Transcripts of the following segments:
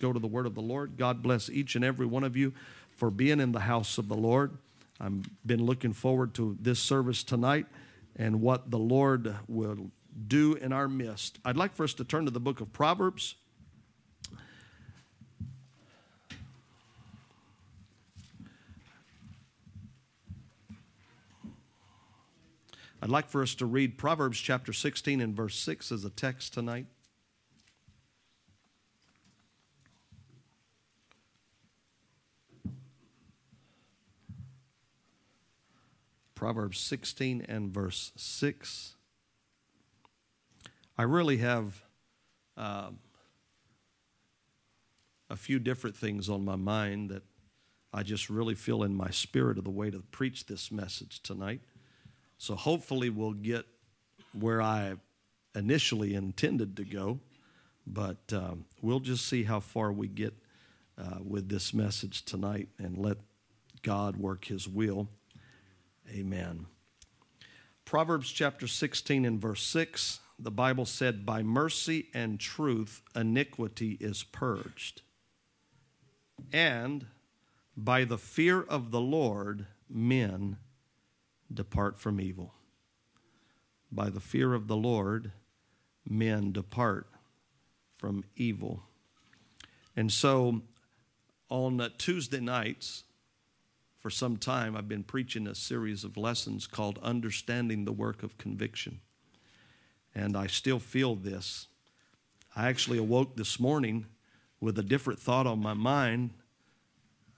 go to the word of the Lord. God bless each and every one of you for being in the house of the Lord. I've been looking forward to this service tonight and what the Lord will do in our midst. I'd like for us to turn to the book of Proverbs. I'd like for us to read Proverbs chapter 16 and verse 6 as a text tonight. Proverbs 16 and verse 6. I really have um, a few different things on my mind that I just really feel in my spirit of the way to preach this message tonight. So hopefully we'll get where I initially intended to go, but um, we'll just see how far we get uh, with this message tonight and let God work His will. Amen. Proverbs chapter 16 and verse 6, the Bible said, By mercy and truth iniquity is purged, and by the fear of the Lord men depart from evil. By the fear of the Lord men depart from evil. And so on Tuesday nights, for some time, I've been preaching a series of lessons called Understanding the Work of Conviction. And I still feel this. I actually awoke this morning with a different thought on my mind.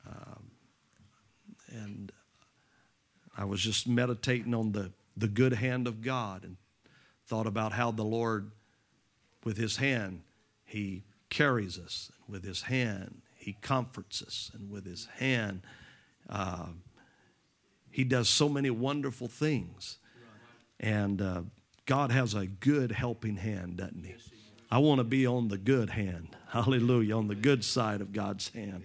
Um, and I was just meditating on the, the good hand of God and thought about how the Lord, with His hand, He carries us. And with His hand, He comforts us. And with His hand, uh, he does so many wonderful things. And uh, God has a good helping hand, doesn't He? I want to be on the good hand. Hallelujah. On the good side of God's hand.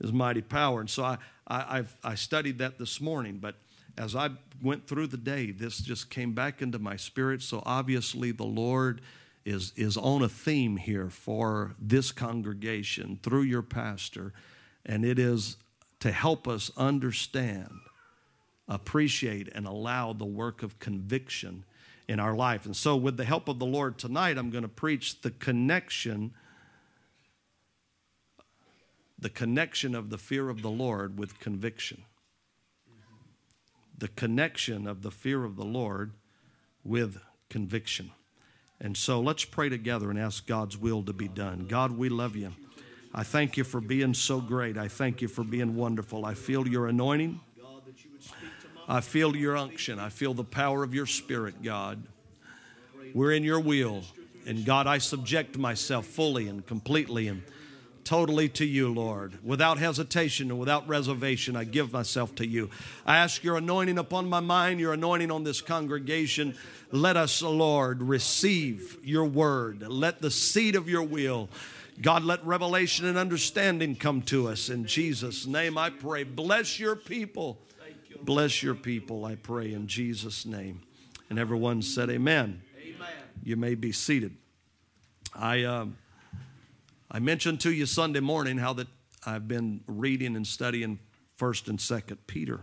His mighty power. And so I, I, I've, I studied that this morning, but as I went through the day, this just came back into my spirit. So obviously, the Lord is, is on a theme here for this congregation through your pastor, and it is to help us understand, appreciate, and allow the work of conviction in our life. And so, with the help of the Lord tonight, I'm going to preach the connection the connection of the fear of the Lord with conviction. The connection of the fear of the Lord with conviction. And so let's pray together and ask God's will to be done. God, we love you. I thank you for being so great. I thank you for being wonderful. I feel your anointing. I feel your unction. I feel the power of your spirit, God. We're in your will. And God, I subject myself fully and completely and totally to you, Lord. Without hesitation and without reservation, I give myself to you. I ask your anointing upon my mind, your anointing on this congregation. Let us, Lord, receive your word. Let the seed of your will God, let revelation and understanding come to us. In Jesus' name, I pray. Bless your people. Bless your people, I pray, in Jesus' name. And everyone said, Amen. Amen. You may be seated. I, uh, I mentioned to you Sunday morning how that I've been reading and studying 1st and 2nd Peter.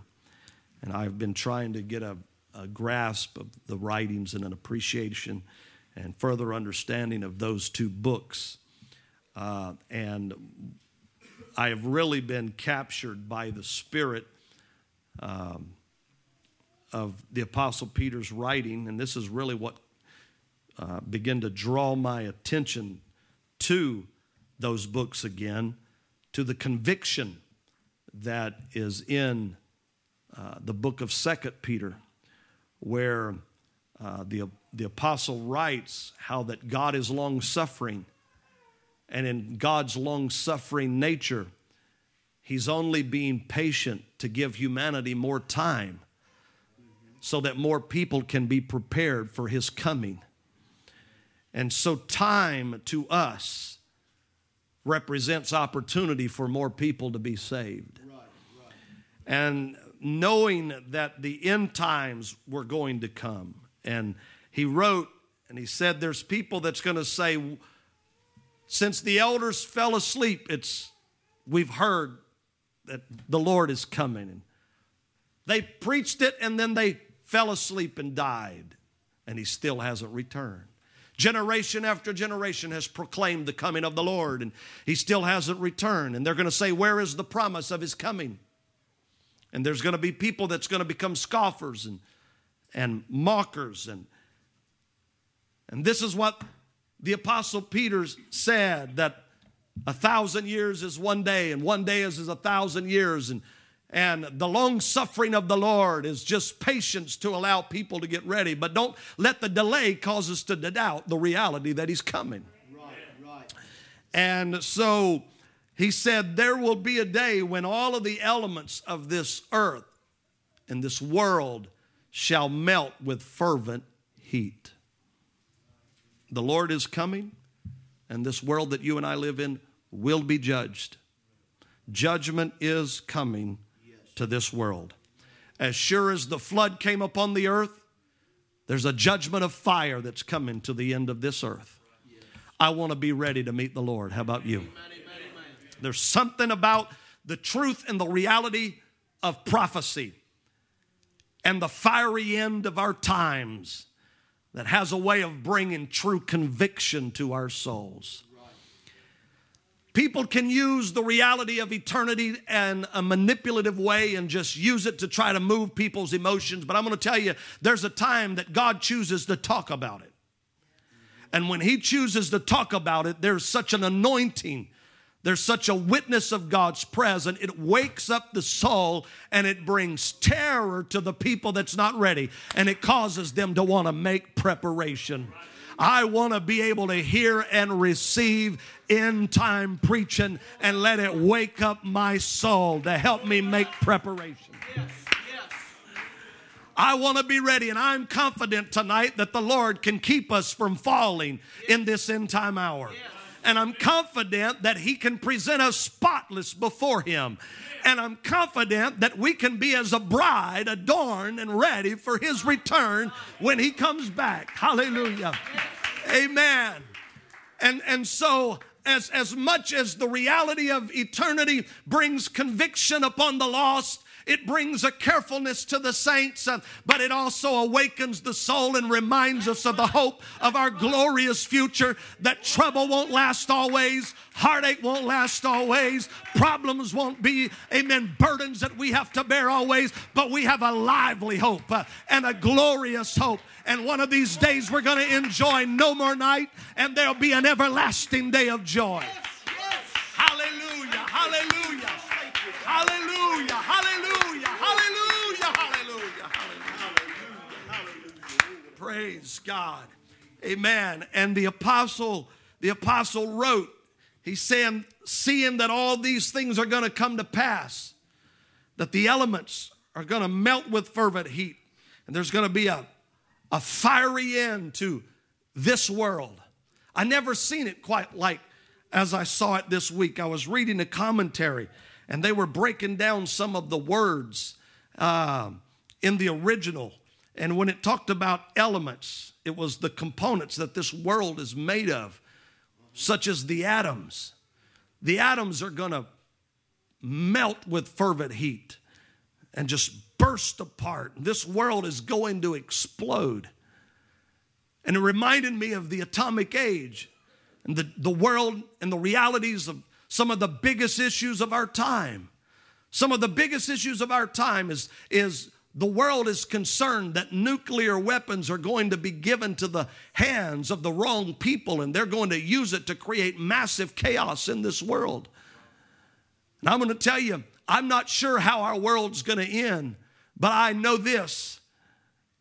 And I've been trying to get a, a grasp of the writings and an appreciation and further understanding of those two books. Uh, and I have really been captured by the spirit um, of the Apostle Peter's writing, and this is really what uh, began to draw my attention to those books again, to the conviction that is in uh, the book of Second Peter, where uh, the, the apostle writes how that God is long suffering and in God's long suffering nature, He's only being patient to give humanity more time so that more people can be prepared for His coming. And so, time to us represents opportunity for more people to be saved. And knowing that the end times were going to come. And he wrote and he said, There's people that's going to say, since the elders fell asleep, it's we've heard that the Lord is coming. And they preached it and then they fell asleep and died, and he still hasn't returned. Generation after generation has proclaimed the coming of the Lord, and he still hasn't returned. And they're going to say, Where is the promise of his coming? And there's going to be people that's going to become scoffers and, and mockers. And, and this is what the Apostle Peter said that a thousand years is one day, and one day is, is a thousand years. And and the long suffering of the Lord is just patience to allow people to get ready. But don't let the delay cause us to doubt the reality that He's coming. Right, right. And so He said, There will be a day when all of the elements of this earth and this world shall melt with fervent heat. The Lord is coming, and this world that you and I live in will be judged. Judgment is coming to this world. As sure as the flood came upon the earth, there's a judgment of fire that's coming to the end of this earth. I want to be ready to meet the Lord. How about you? There's something about the truth and the reality of prophecy and the fiery end of our times that has a way of bringing true conviction to our souls. People can use the reality of eternity in a manipulative way and just use it to try to move people's emotions. But I'm going to tell you, there's a time that God chooses to talk about it. And when He chooses to talk about it, there's such an anointing. There's such a witness of God's presence. It wakes up the soul and it brings terror to the people that's not ready. And it causes them to want to make preparation. I want to be able to hear and receive end time preaching and let it wake up my soul to help me make preparation. I want to be ready, and I'm confident tonight that the Lord can keep us from falling in this end time hour. And I'm confident that He can present us spotless before Him. And I'm confident that we can be as a bride adorned and ready for His return when He comes back. Hallelujah. Amen. And, and so as, as much as the reality of eternity brings conviction upon the lost, it brings a carefulness to the saints, uh, but it also awakens the soul and reminds us of the hope of our glorious future that trouble won't last always, heartache won't last always, problems won't be, amen, burdens that we have to bear always, but we have a lively hope uh, and a glorious hope. And one of these days we're going to enjoy no more night, and there'll be an everlasting day of joy. Hallelujah, hallelujah, hallelujah, hallelujah, hallelujah, hallelujah, hallelujah. Praise God. Amen. And the apostle, the apostle wrote, he's saying, seeing that all these things are going to come to pass, that the elements are going to melt with fervent heat, and there's going to be a a fiery end to this world. I never seen it quite like as I saw it this week. I was reading a commentary and they were breaking down some of the words uh, in the original. And when it talked about elements, it was the components that this world is made of, such as the atoms. The atoms are going to melt with fervent heat and just burst apart. This world is going to explode. And it reminded me of the atomic age and the, the world and the realities of some of the biggest issues of our time. Some of the biggest issues of our time is, is the world is concerned that nuclear weapons are going to be given to the hands of the wrong people and they're going to use it to create massive chaos in this world. And I'm going to tell you, I'm not sure how our world's going to end, but I know this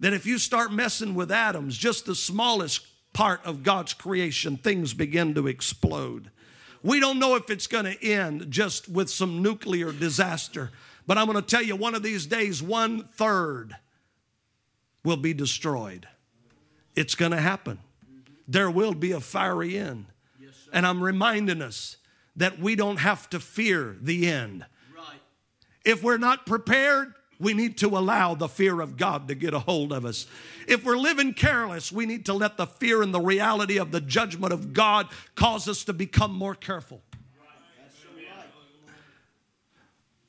that if you start messing with atoms, just the smallest part of God's creation, things begin to explode. We don't know if it's going to end just with some nuclear disaster, but I'm going to tell you one of these days, one third will be destroyed. It's going to happen. There will be a fiery end. And I'm reminding us that we don't have to fear the end. If we're not prepared, we need to allow the fear of God to get a hold of us. If we're living careless, we need to let the fear and the reality of the judgment of God cause us to become more careful.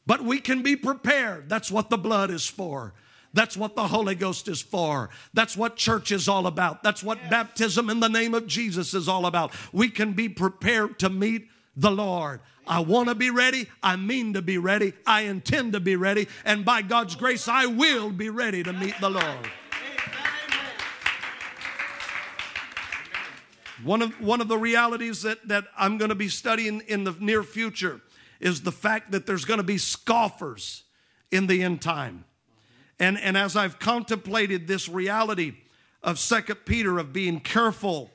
But we can be prepared. That's what the blood is for. That's what the Holy Ghost is for. That's what church is all about. That's what baptism in the name of Jesus is all about. We can be prepared to meet the Lord. I want to be ready. I mean to be ready. I intend to be ready. And by God's grace, I will be ready to meet the Lord. One of, one of the realities that, that I'm going to be studying in the near future is the fact that there's going to be scoffers in the end time. And, and as I've contemplated this reality of Second Peter of being careful,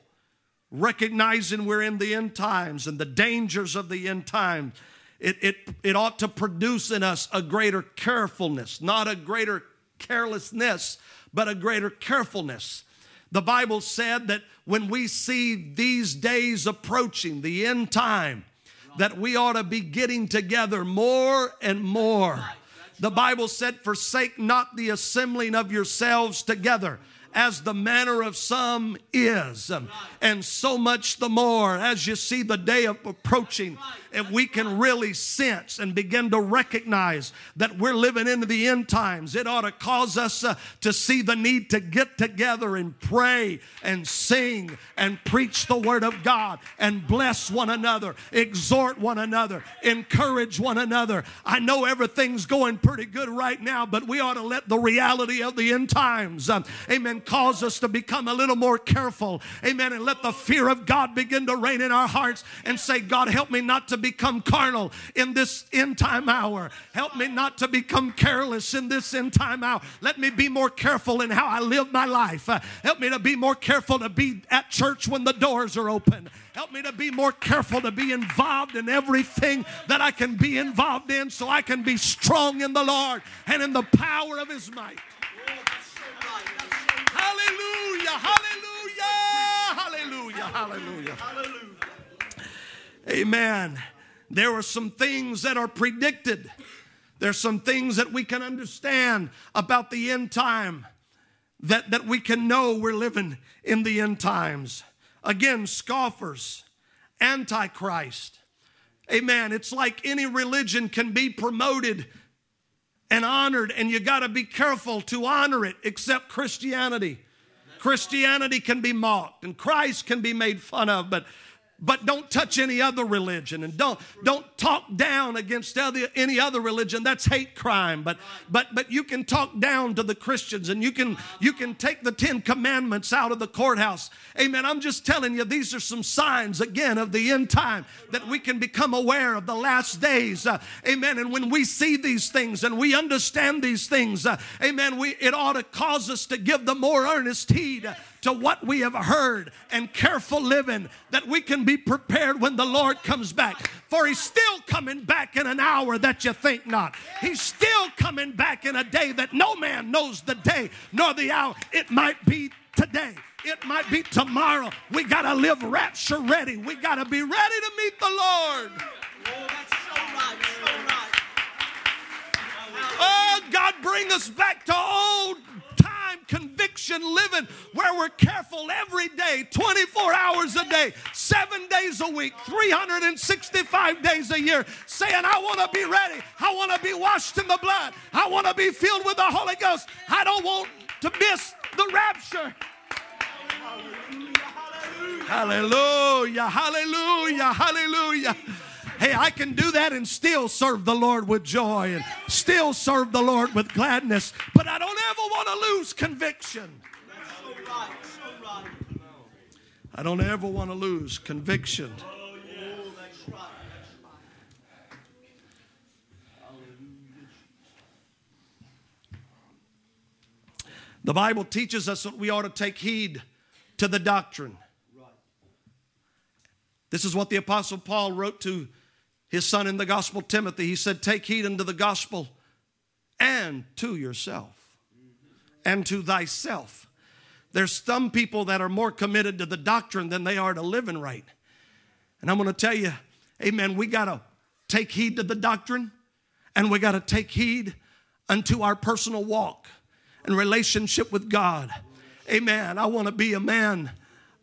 recognizing we're in the end times and the dangers of the end times, it, it, it ought to produce in us a greater carefulness, not a greater carelessness, but a greater carefulness. The Bible said that when we see these days approaching, the end time, that we ought to be getting together more and more. The Bible said, Forsake not the assembling of yourselves together as the manner of some is. And so much the more as you see the day of approaching, and we can really sense and begin to recognize that we're living into the end times, it ought to cause us uh, to see the need to get together and pray and sing and preach the word of God and bless one another, exhort one another, encourage one another. I know everything's going pretty good right now, but we ought to let the reality of the end times, uh, amen, cause us to become a little more careful, amen, and let the fear of God begin to reign in our hearts and say, God, help me not to become carnal in this end time hour. Help me not to become careless in this end time hour. Let me be more careful in how I live my life. Uh, help me to be more careful to be at church when the doors are open. Help me to be more careful to be involved in everything that I can be involved in so I can be strong in the Lord and in the power of His might. Hallelujah, hallelujah, hallelujah, hallelujah. Hallelujah. Amen. There are some things that are predicted. There's some things that we can understand about the end time that, that we can know we're living in the end times. Again, scoffers, antichrist. Amen. It's like any religion can be promoted and honored, and you got to be careful to honor it, except Christianity. Christianity can be mocked and Christ can be made fun of, but but don't touch any other religion and don't don't talk down against any other religion. That's hate crime. But but but you can talk down to the christians and you can you can take the 10 commandments out of the courthouse. Amen. I'm just telling you these are some signs again of the end time that we can become aware of the last days. Uh, amen. And when we see these things and we understand these things uh, amen we it ought to cause us to give the more earnest heed uh, to what we have heard and careful living that we can be prepared when the Lord comes back. For He's still coming back in an hour that you think not. He's still coming back in a day that no man knows the day nor the hour. It might be today. It might be tomorrow. We got to live rapture ready. We got to be ready to meet the Lord. Oh, oh God, bring us back to old conviction living where we're careful every day, 24 hours a day, seven days a week, 365 days a year, saying, I want to be ready. I want to be washed in the blood. I want to be filled with the Holy Ghost. I don't want to miss the rapture. Hallelujah, hallelujah, hallelujah. Hey, I can do that and still serve the Lord with joy and still serve the Lord with gladness, but I don't ever want to lose conviction. I don't ever want to lose conviction. The Bible teaches us that we ought to take heed to the doctrine. This is what the Apostle Paul wrote to his son in the gospel, Timothy, he said, Take heed unto the gospel and to yourself and to thyself. There's some people that are more committed to the doctrine than they are to living right. And I'm going to tell you, amen, we got to take heed to the doctrine and we got to take heed unto our personal walk and relationship with God. Amen. I want to be a man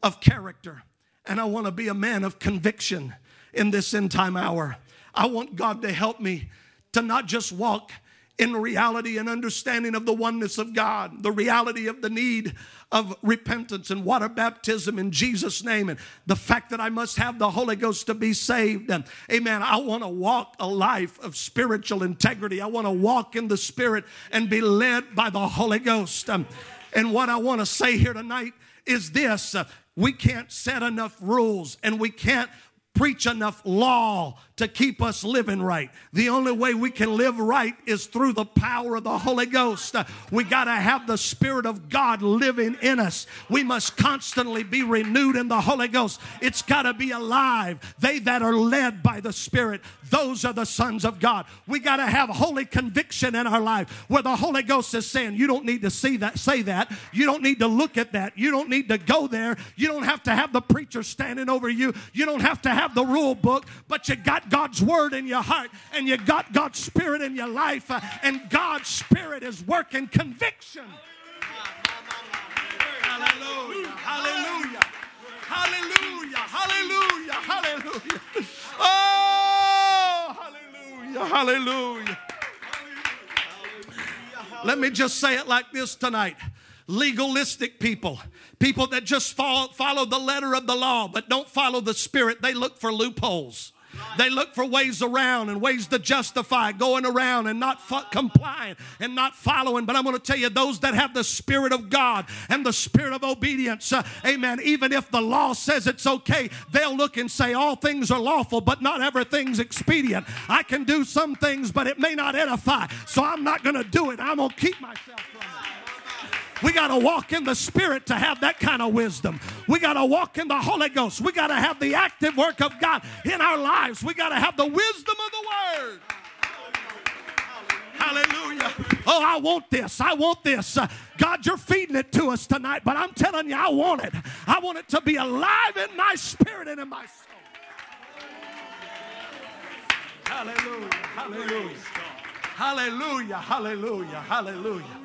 of character and I want to be a man of conviction in this end time hour. I want God to help me to not just walk in reality and understanding of the oneness of God, the reality of the need of repentance and water baptism in Jesus' name, and the fact that I must have the Holy Ghost to be saved. And amen. I want to walk a life of spiritual integrity. I want to walk in the Spirit and be led by the Holy Ghost. Um, and what I want to say here tonight is this uh, we can't set enough rules and we can't preach enough law to keep us living right. The only way we can live right is through the power of the Holy Ghost. We got to have the Spirit of God living in us. We must constantly be renewed in the Holy Ghost. It's got to be alive. They that are led by the Spirit, those are the sons of God. We got to have holy conviction in our life where the Holy Ghost is saying, You don't need to see that, say that. You don't need to look at that. You don't need to go there. You don't have to have the preacher standing over you. You don't have to have the rule book, but you got God's word in your heart and you got God's spirit in your life, uh, and God's spirit is working conviction. Hallelujah. Hallelujah. Hallelujah. Hallelujah. Hallelujah. Oh, hallelujah. Hallelujah. Let me just say it like this tonight legalistic people, people that just follow, follow the letter of the law but don't follow the spirit, they look for loopholes. They look for ways around and ways to justify going around and not fo- complying and not following. But I'm going to tell you, those that have the Spirit of God and the Spirit of obedience, uh, amen, even if the law says it's okay, they'll look and say, All things are lawful, but not everything's expedient. I can do some things, but it may not edify. So I'm not going to do it. I'm going to keep myself from it. We got to walk in the Spirit to have that kind of wisdom. We got to walk in the Holy Ghost. We got to have the active work of God in our lives. We got to have the wisdom of the Word. Hallelujah. Oh, I want this. I want this. Uh, God, you're feeding it to us tonight, but I'm telling you, I want it. I want it to be alive in my spirit and in my soul. Hallelujah. Hallelujah. Hallelujah. Hallelujah. Hallelujah.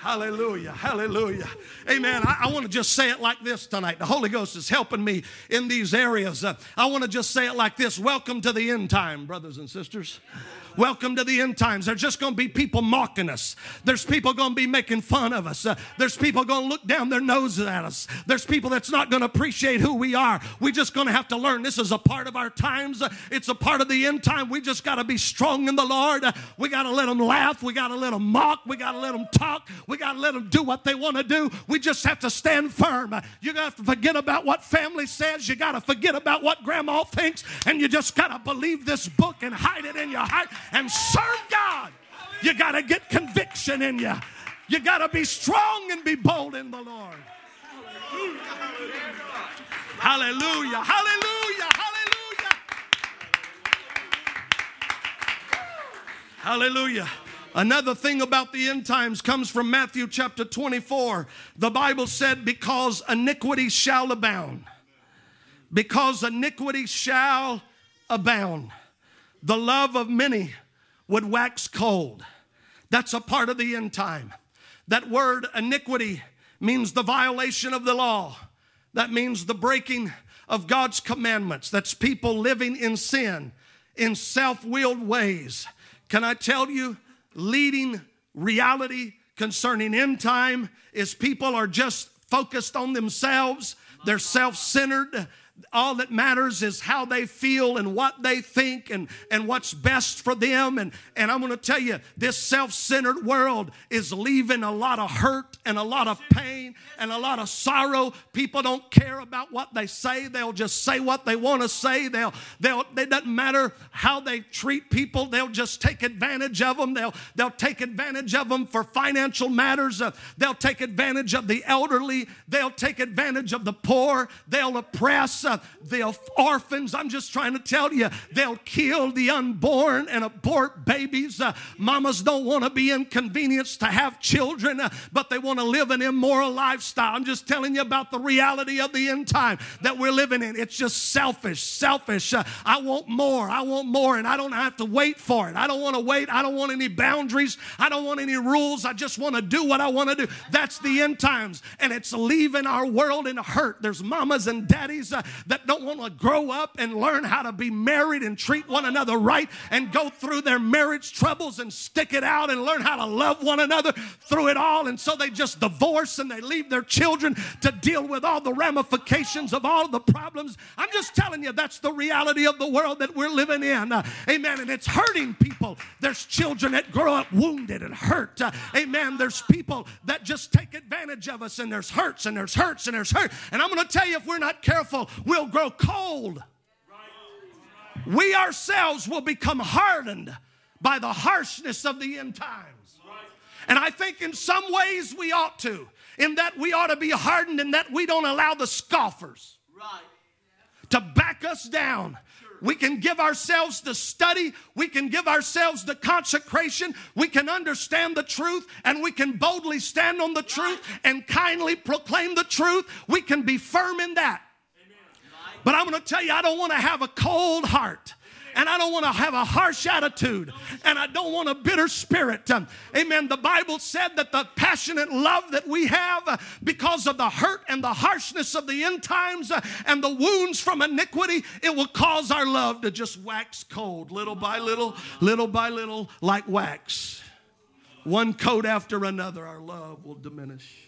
Hallelujah. Hallelujah. Amen. I, I want to just say it like this tonight. The Holy Ghost is helping me in these areas. Uh, I want to just say it like this Welcome to the end time, brothers and sisters. Welcome to the end times. There's just going to be people mocking us. There's people going to be making fun of us. Uh, there's people going to look down their noses at us. There's people that's not going to appreciate who we are. We're just going to have to learn this is a part of our times. Uh, it's a part of the end time. We just got to be strong in the Lord. Uh, we got to let them laugh. We got to let them mock. We got to let them talk. We got to let them do what they want to do. We just have to stand firm. Uh, you got to forget about what family says. You got to forget about what grandma thinks. And you just got to believe this book and hide it in your heart and serve God. You got to get conviction in you. You got to be strong and be bold in the Lord. Hallelujah. Hallelujah. Hallelujah. Hallelujah. Another thing about the end times comes from Matthew chapter 24. The Bible said, Because iniquity shall abound. Because iniquity shall abound. The love of many would wax cold. That's a part of the end time. That word iniquity means the violation of the law. That means the breaking of God's commandments. That's people living in sin, in self willed ways. Can I tell you, leading reality concerning end time is people are just focused on themselves, they're self centered, all that matters is how they feel and what they think and, and what's best for them. And, and I'm going to tell you, this self centered world is leaving a lot of hurt and a lot of pain and a lot of sorrow. People don't care about what they say, they'll just say what they want to say. They'll, they'll, it doesn't matter how they treat people, they'll just take advantage of them. They'll, they'll take advantage of them for financial matters. Uh, they'll take advantage of the elderly, they'll take advantage of the poor, they'll oppress. Uh, the orphans. I'm just trying to tell you, they'll kill the unborn and abort babies. Uh, mamas don't want to be inconvenienced to have children, uh, but they want to live an immoral lifestyle. I'm just telling you about the reality of the end time that we're living in. It's just selfish, selfish. Uh, I want more. I want more, and I don't have to wait for it. I don't want to wait. I don't want any boundaries. I don't want any rules. I just want to do what I want to do. That's the end times, and it's leaving our world in hurt. There's mamas and daddies uh, that don't want to grow up and learn how to be married and treat one another right and go through their marriage troubles and stick it out and learn how to love one another through it all. And so they just divorce and they leave their children to deal with all the ramifications of all the problems. I'm just telling you, that's the reality of the world that we're living in. Uh, amen. And it's hurting people. There's children that grow up wounded and hurt. Uh, amen. There's people that just take advantage of us, and there's hurts and there's hurts and there's hurt. And I'm going to tell you, if we're not careful, we'll grow cold. We ourselves will become hardened by the harshness of the end times. And I think in some ways we ought to, in that we ought to be hardened, in that we don't allow the scoffers to back us down. We can give ourselves the study. We can give ourselves the consecration. We can understand the truth and we can boldly stand on the truth and kindly proclaim the truth. We can be firm in that. But I'm going to tell you, I don't want to have a cold heart and I don't want to have a harsh attitude, and I don't want a bitter spirit. Amen. The Bible said that the passionate love that we have because of the hurt and the harshness of the end times and the wounds from iniquity, it will cause our love to just wax cold little by little, little by little, like wax. One coat after another, our love will diminish.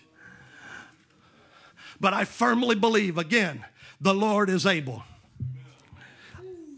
But I firmly believe, again, the Lord is able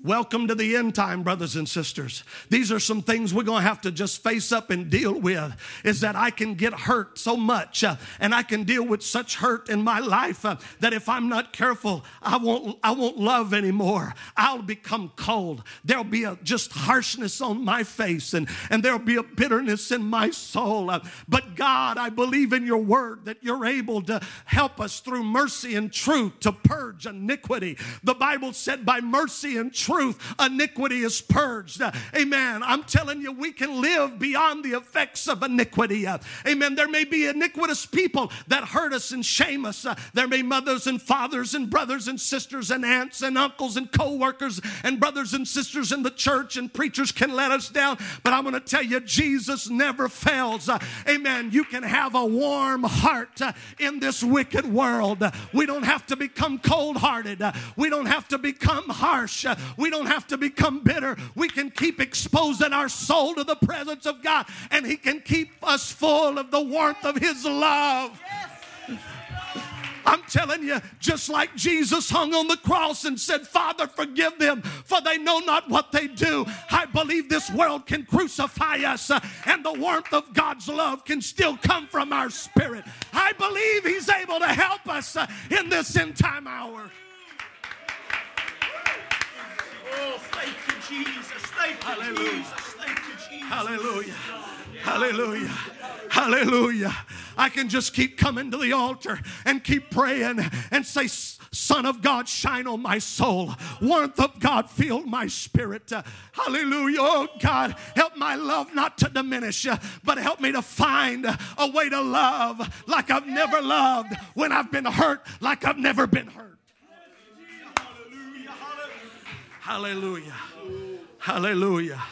Welcome to the end time, brothers and sisters. These are some things we're going to have to just face up and deal with. Is that I can get hurt so much uh, and I can deal with such hurt in my life uh, that if I'm not careful, I won't, I won't love anymore. I'll become cold. There'll be a just harshness on my face and, and there'll be a bitterness in my soul. Uh, but God, I believe in your word that you're able to help us through mercy and truth to purge iniquity. The Bible said, by mercy and truth, truth, iniquity is purged. Amen. I'm telling you, we can live beyond the effects of iniquity. Amen. There may be iniquitous people that hurt us and shame us. There may mothers and fathers and brothers and sisters and aunts and uncles and co workers and brothers and sisters in the church and preachers can let us down. But I'm going to tell you, Jesus never fails. amen. You can have a warm heart in this wicked world. We don't have to become cold hearted. We don't have to become harsh. We don't have to become bitter. We can keep exposing our soul to the presence of God, and He can keep us full of the warmth of His love. I'm telling you, just like Jesus hung on the cross and said, Father, forgive them, for they know not what they do. I believe this world can crucify us, uh, and the warmth of God's love can still come from our spirit. I believe He's able to help us uh, in this end time hour. Oh, thank you, Jesus. Thank you, Hallelujah. Jesus. Thank you, Jesus. Hallelujah. Hallelujah. Hallelujah. I can just keep coming to the altar and keep praying and say, Son of God, shine on my soul. Warmth of God, fill my spirit. Uh, hallelujah. Oh God, help my love not to diminish, uh, but help me to find a way to love like I've never loved when I've been hurt like I've never been hurt. Hallelujah. Hallelujah.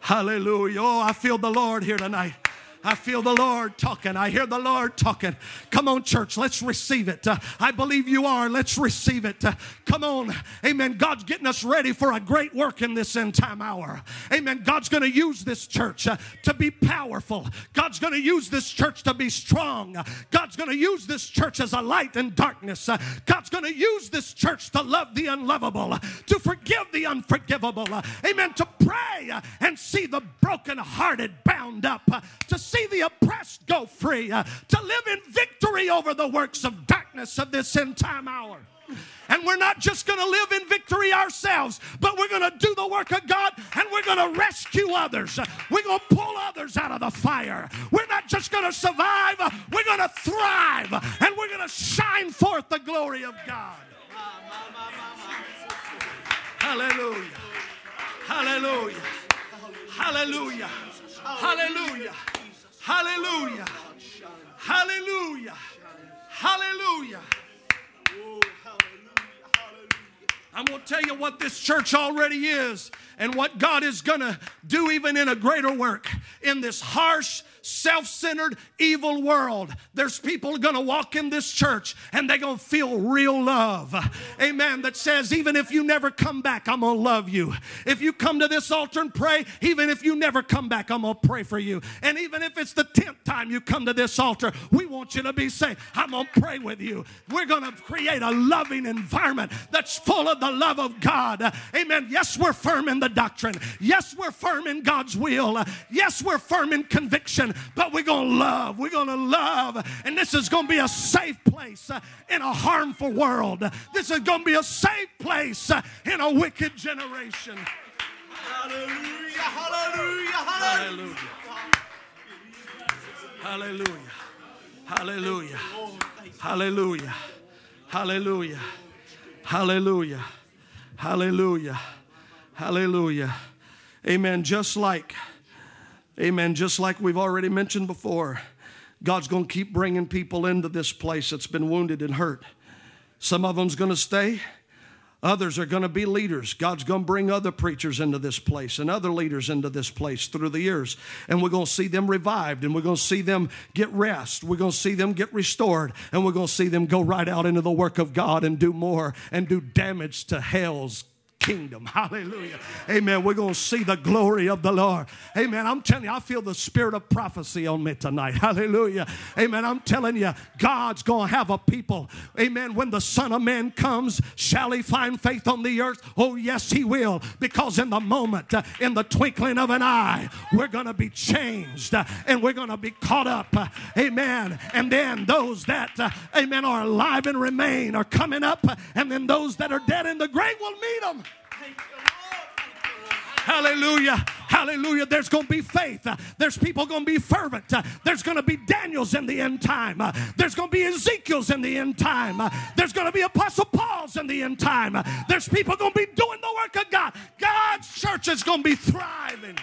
Hallelujah. Oh, I feel the Lord here tonight. I feel the Lord talking. I hear the Lord talking. Come on, church, let's receive it. Uh, I believe you are. Let's receive it. Uh, come on. Amen. God's getting us ready for a great work in this end time hour. Amen. God's going to use this church uh, to be powerful. God's going to use this church to be strong. God's going to use this church as a light in darkness. Uh, God's going to use this church to love the unlovable, to forgive the unforgivable. Amen. To pray and see the brokenhearted bound up, to see the oppressed go free, uh, to live in victory over the works of darkness of this end time hour. And we're not just going to live in victory ourselves, but we're going to do the work of God and we're going to rescue others. We're going to pull others out of the fire. We're not just going to survive, we're going to thrive and we're going to shine forth the glory of God. Hallelujah. Hallelujah. Hallelujah. Hallelujah. Hallelujah. Hallelujah. Hallelujah. I'm going to tell you what this church already is and what God is going to do even in a greater work in this harsh, self centered, evil world. There's people going to walk in this church and they're going to feel real love. Amen. That says, even if you never come back, I'm going to love you. If you come to this altar and pray, even if you never come back, I'm going to pray for you. And even if it's the 10th time you come to this altar, we want you to be saved. I'm going to pray with you. We're going to create a loving environment that's full of the love of God. Amen. Yes, we're firm in the doctrine. Yes, we're firm in God's will. Yes, we're firm in conviction, but we're going to love. We're going to love. And this is going to be a safe place uh, in a harmful world. This is going to be a safe place uh, in a wicked generation. Hallelujah, hallelujah, hallelujah. Hallelujah. Hallelujah. Hallelujah. Hallelujah. Hallelujah. Hallelujah. Hallelujah. Amen. Just like, amen, just like we've already mentioned before, God's going to keep bringing people into this place that's been wounded and hurt. Some of them's going to stay. Others are going to be leaders. God's going to bring other preachers into this place and other leaders into this place through the years. And we're going to see them revived and we're going to see them get rest. We're going to see them get restored and we're going to see them go right out into the work of God and do more and do damage to hell's kingdom. Hallelujah. Amen. We're going to see the glory of the Lord. Amen. I'm telling you, I feel the spirit of prophecy on me tonight. Hallelujah. Amen. I'm telling you, God's going to have a people. Amen. When the Son of Man comes, shall he find faith on the earth? Oh, yes, he will. Because in the moment, uh, in the twinkling of an eye, we're going to be changed uh, and we're going to be caught up. Uh, amen. And then those that, amen, are alive and remain are coming up. and then those that are dead in the grave will meet them. Hallelujah. Hallelujah. There's going to be faith. There's people going to be fervent. There's going to be Daniels in the end time. There's going to be Ezekiel's in the end time. There's going to be Apostle Paul's in the end time. There's people going to be doing the work of God. God's church is going to be thriving.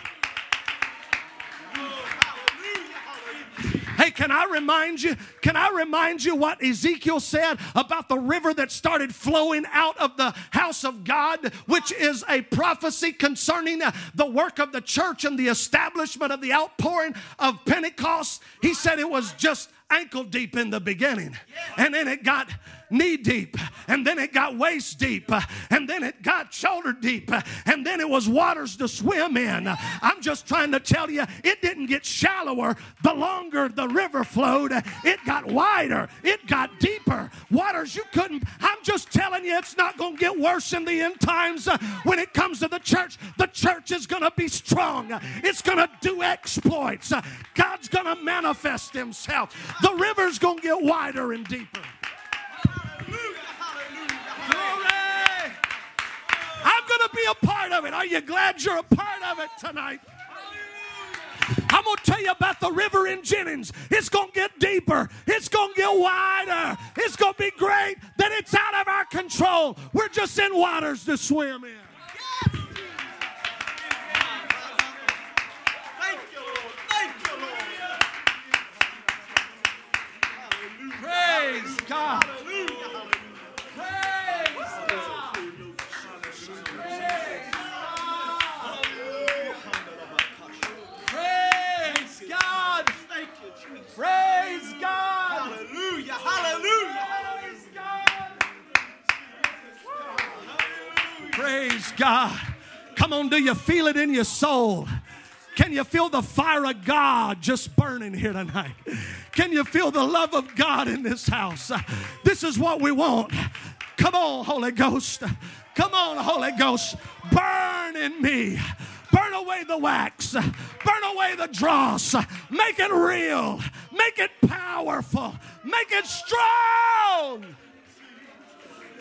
Hey, can I remind you? Can I remind you what Ezekiel said about the river that started flowing out of the house of God, which is a prophecy concerning uh, the work of the church and the establishment of the outpouring of Pentecost? He said it was just ankle deep in the beginning, and then it got knee deep, and then it got waist deep, and then it got shoulder deep, and then it was waters to swim in. I'm just trying to tell you, it didn't get shallower the longer the river flowed, it got wider, it got deeper. Waters you couldn't. I'm just telling you, it's not going to get worse in the end times when it comes to the church. The church is going to be strong, it's going to do exploits, God's going to manifest Himself. The river's going to get wider and deeper. Glory! I'm going to be a part of it. Are you glad you're a part of it tonight? I'm going to tell you about the river in Jennings. It's going to get deeper. It's going to get wider. It's going to be great that it's out of our control. We're just in waters to swim in. Thank you, Lord. Thank you, Lord. Praise God. Praise God. Come on, do you feel it in your soul? Can you feel the fire of God just burning here tonight? Can you feel the love of God in this house? This is what we want. Come on, Holy Ghost. Come on, Holy Ghost. Burn in me. Burn away the wax. Burn away the dross. Make it real. Make it powerful. Make it strong.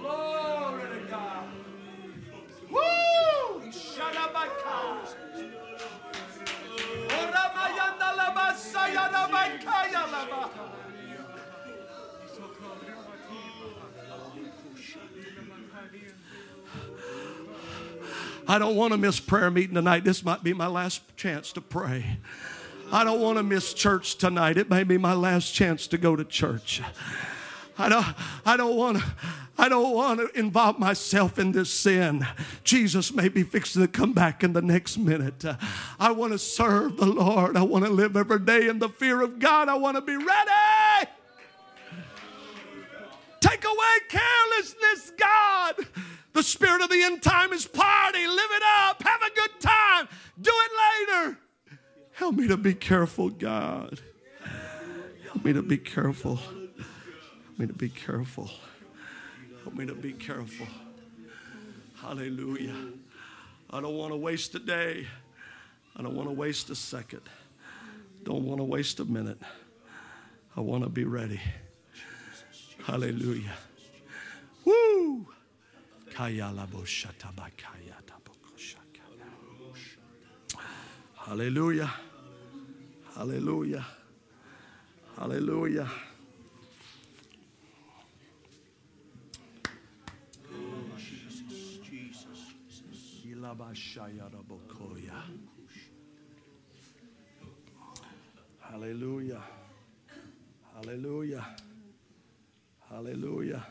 Glory God. I don't want to miss prayer meeting tonight. This might be my last chance to pray. I don't want to miss church tonight. It may be my last chance to go to church. I don't, I don't want to. I don't want to involve myself in this sin. Jesus may be fixing to come back in the next minute. I want to serve the Lord. I want to live every day in the fear of God. I want to be ready. Take away carelessness, God. The spirit of the end time is party. Live it up. Have a good time. Do it later. Help me to be careful, God. Help me to be careful. Help me to be careful. Help me to be careful. Hallelujah. I don't want to waste a day. I don't want to waste a second. Don't want to waste a minute. I want to be ready. Hallelujah. Woo! Hallelujah. Hallelujah. Hallelujah. Hallelujah. Hallelujah. Hallelujah.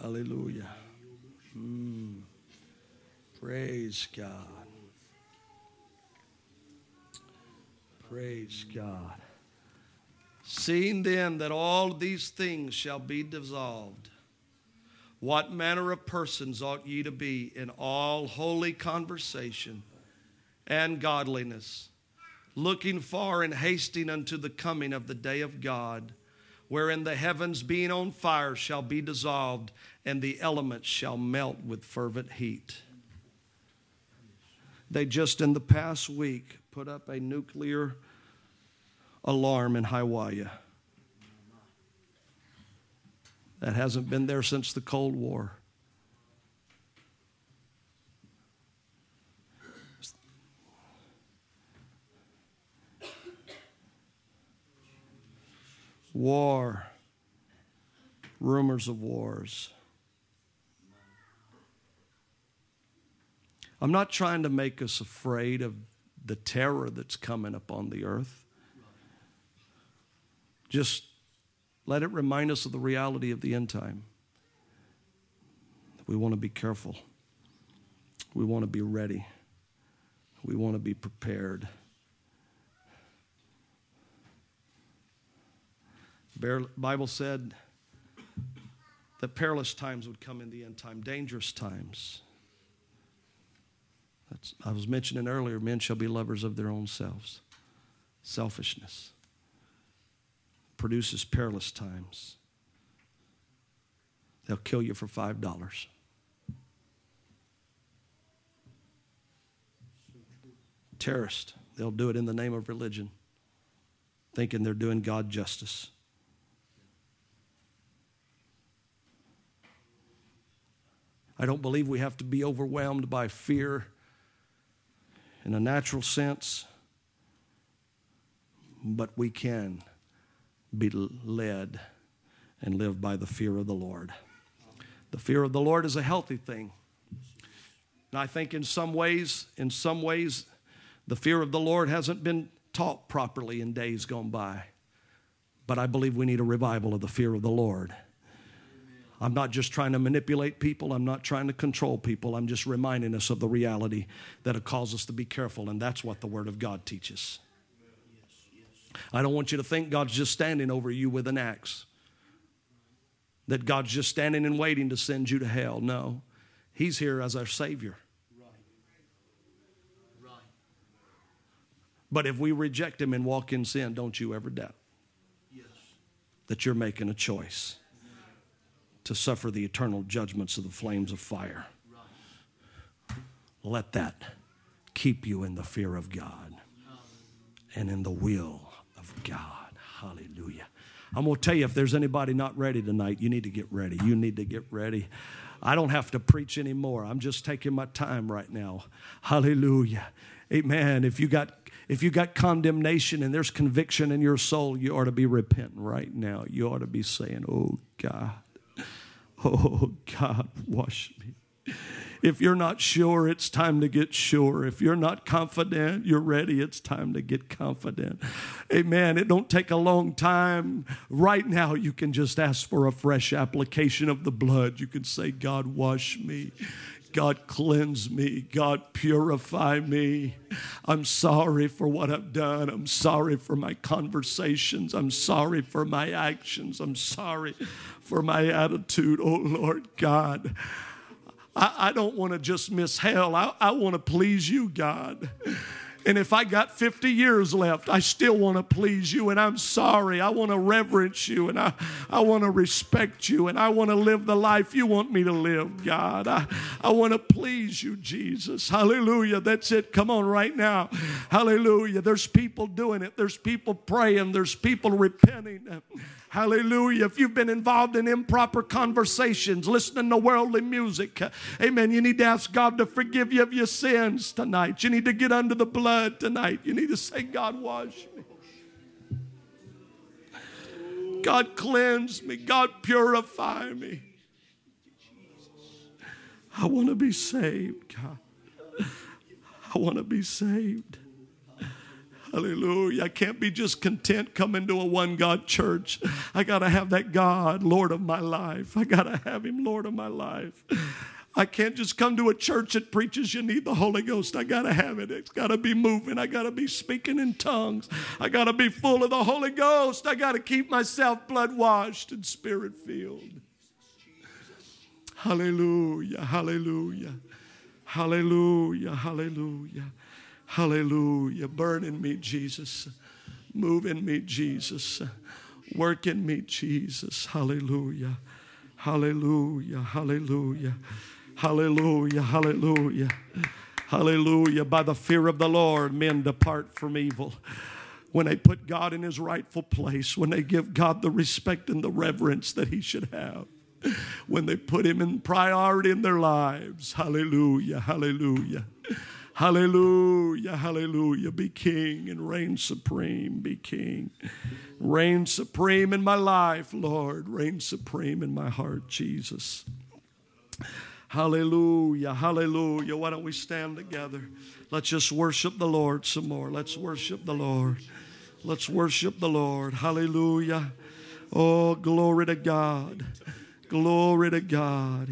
Hallelujah. Mm. Praise God. Praise God. Seeing then that all these things shall be dissolved, what manner of persons ought ye to be in all holy conversation and godliness, looking far and hasting unto the coming of the day of God, wherein the heavens being on fire shall be dissolved, and the elements shall melt with fervent heat. They just in the past week put up a nuclear alarm in Hawaii. That hasn't been there since the Cold War. War, rumors of wars. I'm not trying to make us afraid of the terror that's coming upon the earth. Just let it remind us of the reality of the end time. We want to be careful. We want to be ready. We want to be prepared. Bible said that perilous times would come in the end time, dangerous times. I was mentioning earlier, men shall be lovers of their own selves. Selfishness produces perilous times. They'll kill you for $5. Terrorist, they'll do it in the name of religion, thinking they're doing God justice. I don't believe we have to be overwhelmed by fear in a natural sense, but we can be led and live by the fear of the Lord. The fear of the Lord is a healthy thing. And I think in some ways, in some ways, the fear of the Lord hasn't been taught properly in days gone by. But I believe we need a revival of the fear of the Lord. I'm not just trying to manipulate people. I'm not trying to control people. I'm just reminding us of the reality that it calls us to be careful, and that's what the Word of God teaches. I don't want you to think God's just standing over you with an axe, that God's just standing and waiting to send you to hell. No, He's here as our Savior. But if we reject Him and walk in sin, don't you ever doubt that you're making a choice to suffer the eternal judgments of the flames of fire. Let that keep you in the fear of God and in the will of God. Hallelujah. I'm going to tell you if there's anybody not ready tonight, you need to get ready. You need to get ready. I don't have to preach anymore. I'm just taking my time right now. Hallelujah. Amen. If you got if you got condemnation and there's conviction in your soul, you ought to be repenting right now. You ought to be saying, "Oh God. Oh God, wash me." If you're not sure, it's time to get sure. If you're not confident, you're ready, it's time to get confident. Amen. It don't take a long time. Right now, you can just ask for a fresh application of the blood. You can say, God, wash me. God, cleanse me. God, purify me. I'm sorry for what I've done. I'm sorry for my conversations. I'm sorry for my actions. I'm sorry for my attitude. Oh, Lord God. I, I don't want to just miss hell. I, I want to please you, God. And if I got 50 years left, I still want to please you. And I'm sorry. I want to reverence you and I, I want to respect you and I want to live the life you want me to live, God. I, I want to please you, Jesus. Hallelujah. That's it. Come on right now. Hallelujah. There's people doing it, there's people praying, there's people repenting. Hallelujah. If you've been involved in improper conversations, listening to worldly music, amen, you need to ask God to forgive you of your sins tonight. You need to get under the blood tonight. You need to say, God, wash me. God, cleanse me. God, purify me. I want to be saved, God. I want to be saved. Hallelujah. I can't be just content coming to a one God church. I got to have that God, Lord of my life. I got to have Him, Lord of my life. I can't just come to a church that preaches you need the Holy Ghost. I got to have it. It's got to be moving. I got to be speaking in tongues. I got to be full of the Holy Ghost. I got to keep myself blood washed and spirit filled. Hallelujah. Hallelujah. Hallelujah. Hallelujah. Hallelujah. Burn in me, Jesus. Move in me, Jesus. Work in me, Jesus. Hallelujah. Hallelujah. Hallelujah. Hallelujah. Hallelujah. Hallelujah. By the fear of the Lord, men depart from evil. When they put God in his rightful place, when they give God the respect and the reverence that he should have, when they put him in priority in their lives. Hallelujah. Hallelujah. Hallelujah, hallelujah. Be king and reign supreme. Be king. Reign supreme in my life, Lord. Reign supreme in my heart, Jesus. Hallelujah, hallelujah. Why don't we stand together? Let's just worship the Lord some more. Let's worship the Lord. Let's worship the Lord. Hallelujah. Oh, glory to God. Glory to God.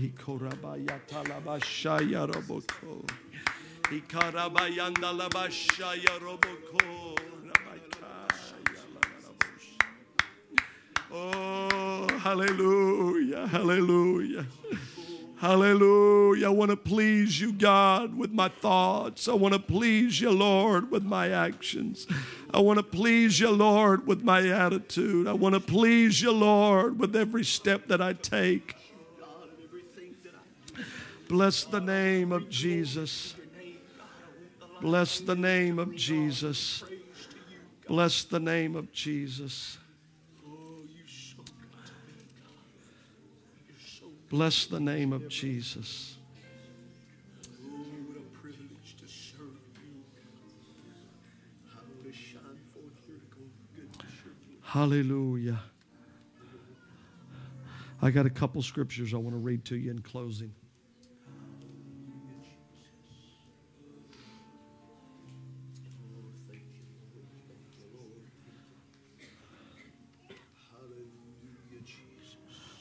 Oh, hallelujah, hallelujah. Hallelujah. I want to please you, God, with my thoughts. I want to please you, Lord, with my actions. I want to please you, Lord, with my attitude. I want to please you, Lord, with every step that I take. Bless the name of Jesus. Bless the name of Jesus. Bless the name of Jesus. Bless the name of Jesus. Hallelujah. I got a couple scriptures I want to read to you in closing.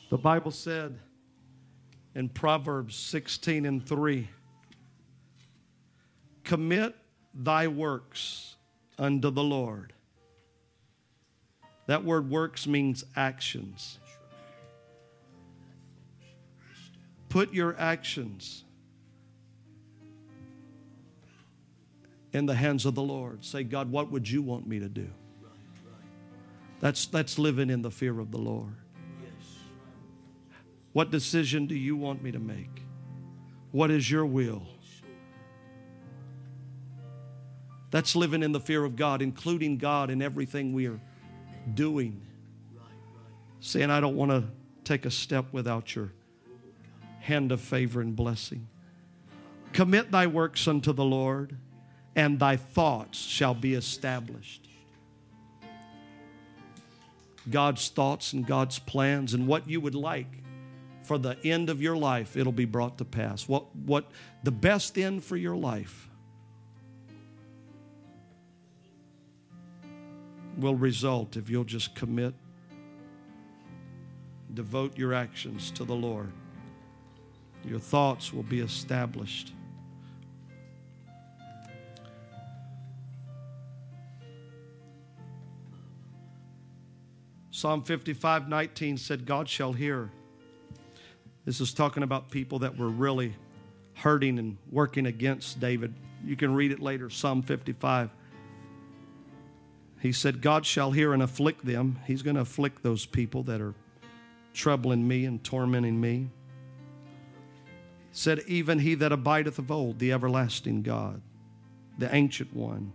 The Bible said in Proverbs 16 and 3 Commit thy works unto the Lord. That word works means actions. Put your actions in the hands of the Lord. Say, God, what would you want me to do? That's, that's living in the fear of the Lord. What decision do you want me to make? What is your will? That's living in the fear of God, including God in everything we are doing. Saying, I don't want to take a step without your hand of favor and blessing. Commit thy works unto the Lord, and thy thoughts shall be established. God's thoughts and God's plans and what you would like for the end of your life, it'll be brought to pass. What, what the best end for your life will result if you'll just commit, devote your actions to the Lord. Your thoughts will be established. Psalm 55 19 said, God shall hear. This is talking about people that were really hurting and working against David. You can read it later, Psalm 55. He said, God shall hear and afflict them. He's going to afflict those people that are troubling me and tormenting me. He said, Even he that abideth of old, the everlasting God, the ancient one,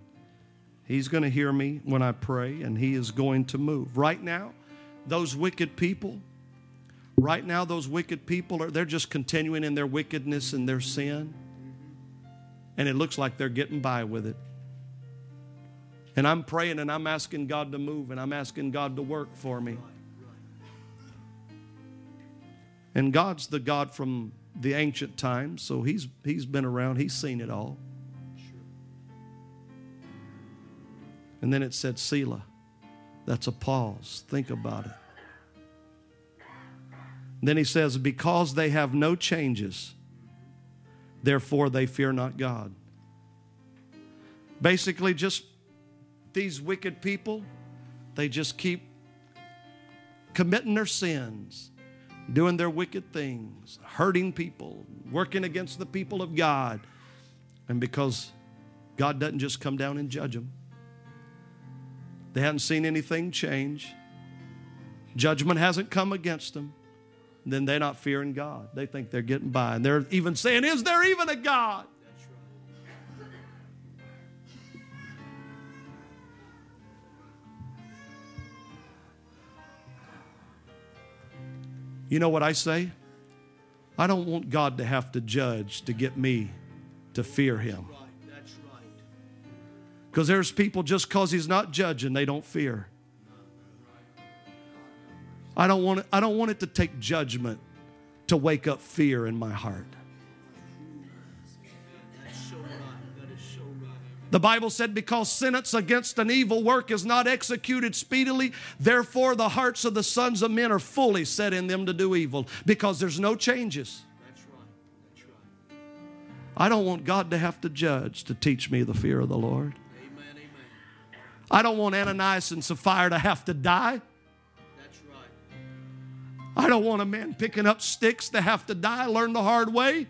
he's going to hear me when I pray and he is going to move. Right now, those wicked people, right now, those wicked people are they're just continuing in their wickedness and their sin. And it looks like they're getting by with it. And I'm praying and I'm asking God to move and I'm asking God to work for me. And God's the God from the ancient times, so he's he's been around, he's seen it all. And then it said Selah. That's a pause. Think about it. Then he says, Because they have no changes, therefore they fear not God. Basically, just these wicked people, they just keep committing their sins, doing their wicked things, hurting people, working against the people of God. And because God doesn't just come down and judge them, they hadn't seen anything change. Judgment hasn't come against them. Then they're not fearing God. They think they're getting by. And they're even saying, Is there even a God? You know what I say? I don't want God to have to judge to get me to fear Him. Right. That's right. Because there's people just because He's not judging, they don't fear. I don't want it, I don't want it to take judgment to wake up fear in my heart. That's so right. That is so right. The Bible said, because sentence against an evil work is not executed speedily, therefore the hearts of the sons of men are fully set in them to do evil, because there's no changes. That's right. That's right. I don't want God to have to judge to teach me the fear of the Lord. Amen. Amen. I don't want Ananias and Sapphira to have to die. I don't want a man picking up sticks to have to die, learn the hard way,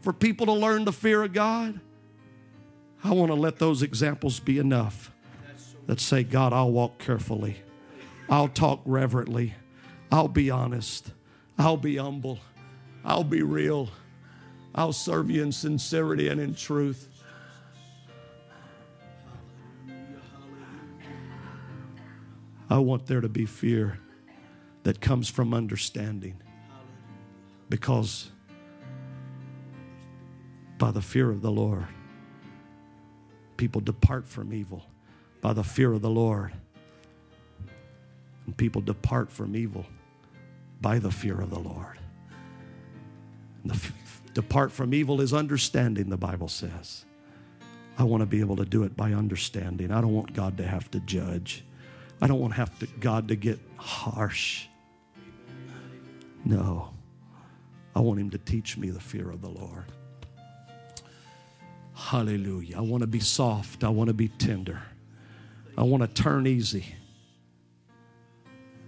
for people to learn the fear of God. I want to let those examples be enough that say, God, I'll walk carefully. I'll talk reverently. I'll be honest. I'll be humble. I'll be real. I'll serve you in sincerity and in truth. I want there to be fear that comes from understanding because by the fear of the Lord, people depart from evil. By the fear of the Lord, and people depart from evil by the fear of the Lord. The f- depart from evil is understanding, the Bible says. I want to be able to do it by understanding. I don't want God to have to judge. I don't want have to, God to get harsh. No. I want him to teach me the fear of the Lord. Hallelujah. I want to be soft. I want to be tender. I want to turn easy.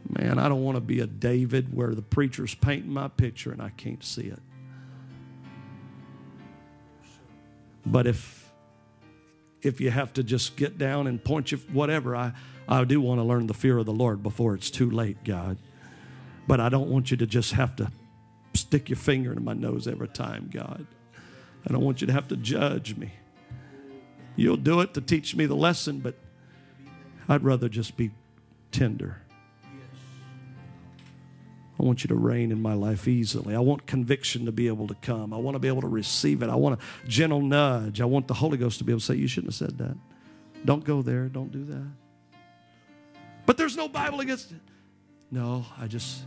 Man, I don't want to be a David where the preacher's painting my picture and I can't see it. But if if you have to just get down and point you whatever, I, I do want to learn the fear of the Lord before it's too late, God. But I don't want you to just have to stick your finger in my nose every time, God. I don't want you to have to judge me. You'll do it to teach me the lesson, but I'd rather just be tender. I want you to reign in my life easily. I want conviction to be able to come. I want to be able to receive it. I want a gentle nudge. I want the Holy Ghost to be able to say, You shouldn't have said that. Don't go there. Don't do that. But there's no Bible against it. No, I just,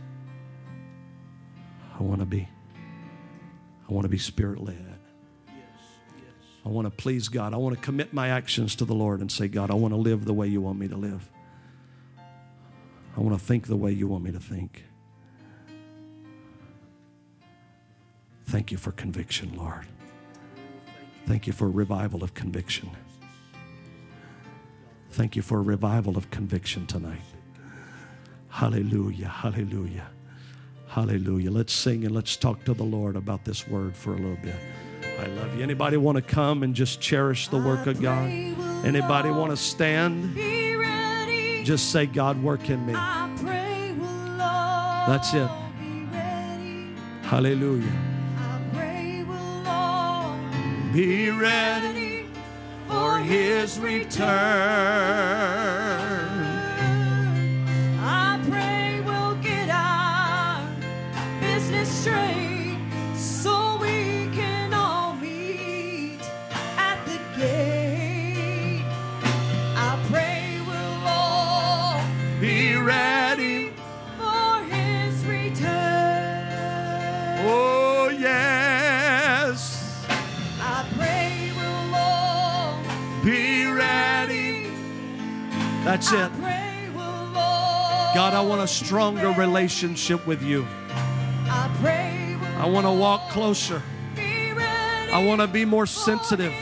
I want to be, I want to be spirit led. I want to please God. I want to commit my actions to the Lord and say, God, I want to live the way you want me to live. I want to think the way you want me to think. Thank you for conviction, Lord. Thank you for a revival of conviction. Thank you for a revival of conviction tonight. Hallelujah, hallelujah, hallelujah. Let's sing and let's talk to the Lord about this word for a little bit. I love you. Anybody want to come and just cherish the work of God? Anybody want to stand? Just say, God, work in me. That's it. Hallelujah. Be ready for his return. That's it. God, I want a stronger relationship with you. I want to walk closer. I want to be more sensitive.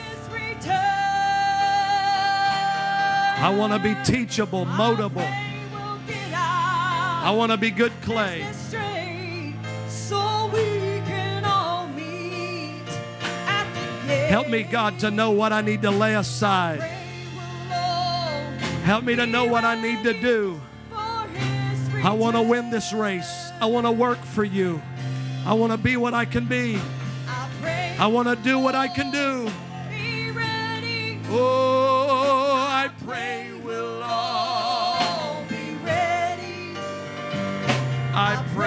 I want to be teachable, moldable. I want to be good clay. Help me, God, to know what I need to lay aside. Help me to know what I need to do. I want to win this race. I want to work for you. I want to be what I can be. I want to do what I can do. Oh, I pray we'll. All be ready. I pray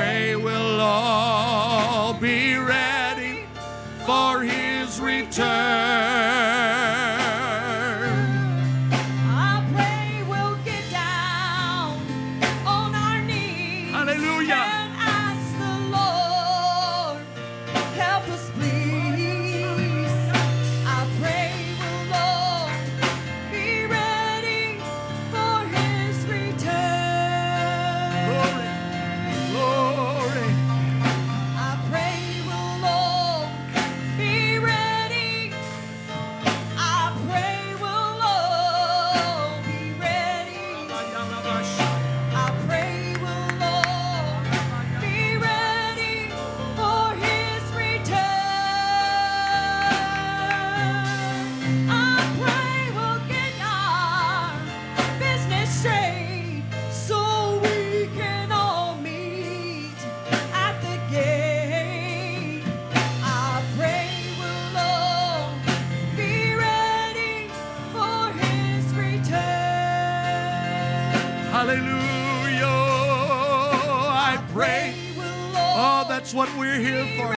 we're here for.